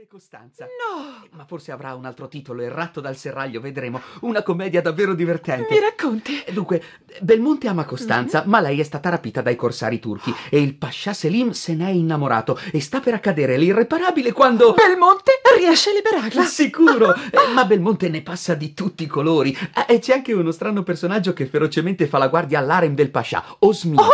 E Costanza. No! Ma forse avrà un altro titolo, Il ratto dal serraglio, vedremo. Una commedia davvero divertente. Mi racconti? Dunque, Belmonte ama Costanza, ma lei è stata rapita dai corsari turchi e il Pascià Selim se n'è innamorato e sta per accadere l'irreparabile quando... Belmonte riesce a liberarla. Sicuro! Eh, ma Belmonte ne passa di tutti i colori. E c'è anche uno strano personaggio che ferocemente fa la guardia all'harem del Pascià, Osmino. Oh,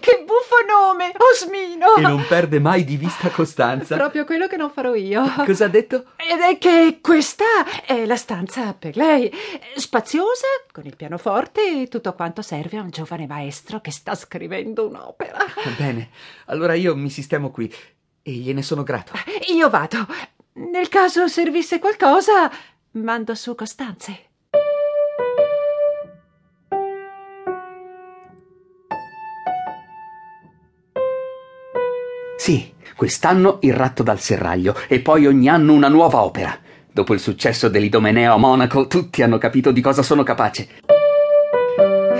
che nome! Osmino! E non perde mai di vista Costanza. Proprio quello che non farò io. Cosa ha detto? Ed è che questa è la stanza per lei. Spaziosa, con il pianoforte e tutto quanto serve a un giovane maestro che sta scrivendo un'opera. Bene, allora io mi sistemo qui e gliene sono grato. Io vado. Nel caso servisse qualcosa, mando su Costanze. Sì, quest'anno il ratto dal serraglio e poi ogni anno una nuova opera. Dopo il successo dell'Idomeneo a Monaco, tutti hanno capito di cosa sono capace.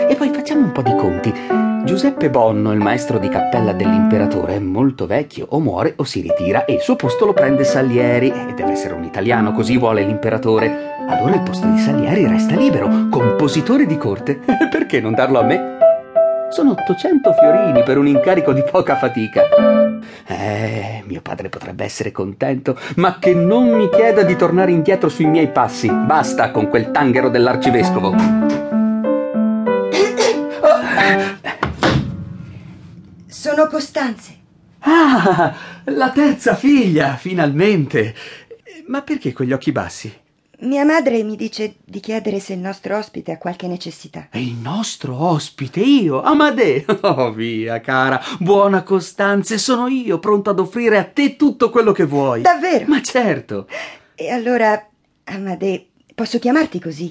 E poi facciamo un po' di conti. Giuseppe Bonno, il maestro di cappella dell'imperatore, è molto vecchio, o muore o si ritira e il suo posto lo prende Salieri, e deve essere un italiano, così vuole l'imperatore. Allora il posto di Salieri resta libero, compositore di corte. Perché non darlo a me? Sono 800 fiorini per un incarico di poca fatica. Eh, mio padre potrebbe essere contento, ma che non mi chieda di tornare indietro sui miei passi. Basta con quel tanghero dell'arcivescovo. Sono Costanze. Ah, la terza figlia, finalmente. Ma perché quegli occhi bassi? Mia madre mi dice di chiedere se il nostro ospite ha qualche necessità. È il nostro ospite, io, Amadè. Oh, via, cara, buona Costanze, sono io, pronto ad offrire a te tutto quello che vuoi. Davvero? Ma certo. E allora, Amadè, posso chiamarti così?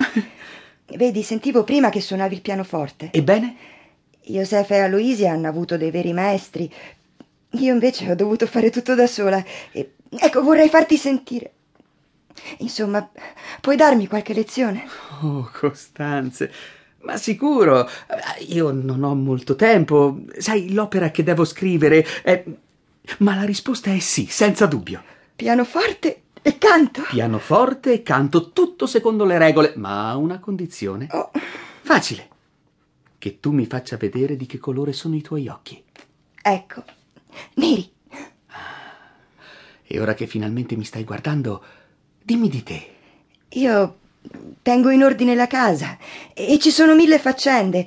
Vedi, sentivo prima che suonavi il pianoforte. Ebbene? Josefa e Aloisia hanno avuto dei veri maestri. Io invece ho dovuto fare tutto da sola. E, ecco, vorrei farti sentire. Insomma, puoi darmi qualche lezione? Oh, Costanze. Ma sicuro, io non ho molto tempo. Sai, l'opera che devo scrivere è... Ma la risposta è sì, senza dubbio. Pianoforte e canto? Pianoforte e canto, tutto secondo le regole, ma a una condizione. Oh. Facile. Che tu mi faccia vedere di che colore sono i tuoi occhi. Ecco, neri. E ora che finalmente mi stai guardando, dimmi di te. Io tengo in ordine la casa e ci sono mille faccende.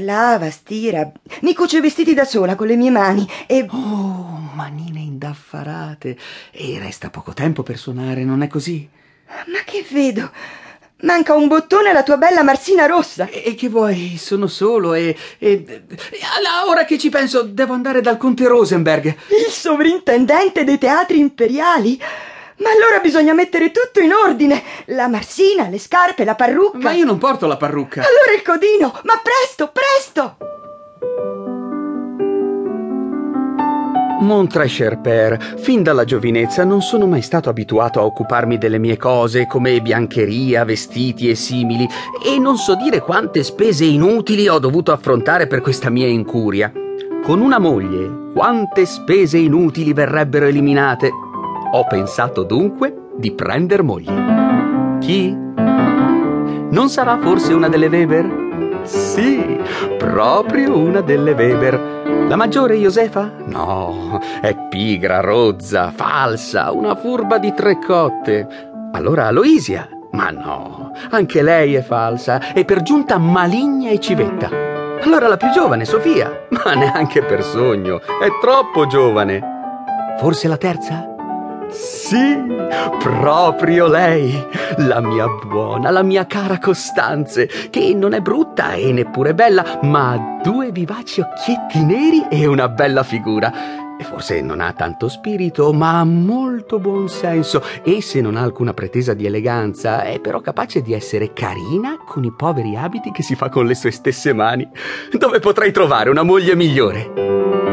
Lava, stira, mi cucio i vestiti da sola con le mie mani e... Oh, manine indaffarate. E resta poco tempo per suonare, non è così? Ma che vedo? Manca un bottone alla tua bella marsina rossa. E, e che vuoi? Sono solo e, e, e. Ora che ci penso, devo andare dal conte Rosenberg. Il sovrintendente dei teatri imperiali? Ma allora bisogna mettere tutto in ordine: la marsina, le scarpe, la parrucca. Ma io non porto la parrucca. Allora il codino! Ma presto, presto! Montresherper, fin dalla giovinezza non sono mai stato abituato a occuparmi delle mie cose come biancheria, vestiti e simili, e non so dire quante spese inutili ho dovuto affrontare per questa mia incuria. Con una moglie, quante spese inutili verrebbero eliminate. Ho pensato dunque di prender moglie. Chi? Non sarà forse una delle Weber? Sì, proprio una delle Weber. La maggiore Josefa? No, è pigra, rozza, falsa, una furba di tre cotte. Allora Aloisia? Ma no, anche lei è falsa e per giunta maligna e civetta. Allora la più giovane, Sofia? Ma neanche per sogno, è troppo giovane. Forse la terza? Sì, proprio lei, la mia buona, la mia cara Costanze, che non è brutta e neppure bella, ma ha due vivaci occhietti neri e una bella figura. E forse non ha tanto spirito, ma ha molto buon senso e se non ha alcuna pretesa di eleganza, è però capace di essere carina con i poveri abiti che si fa con le sue stesse mani. Dove potrei trovare una moglie migliore?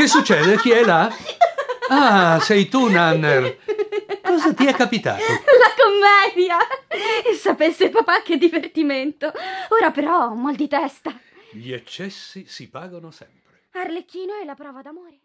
Che succede? Chi è là? Ah, sei tu, Nanner. Cosa ti è capitato? La commedia! Sapesse papà che divertimento. Ora però ho un mal di testa. Gli eccessi si pagano sempre. Arlecchino è la prova d'amore.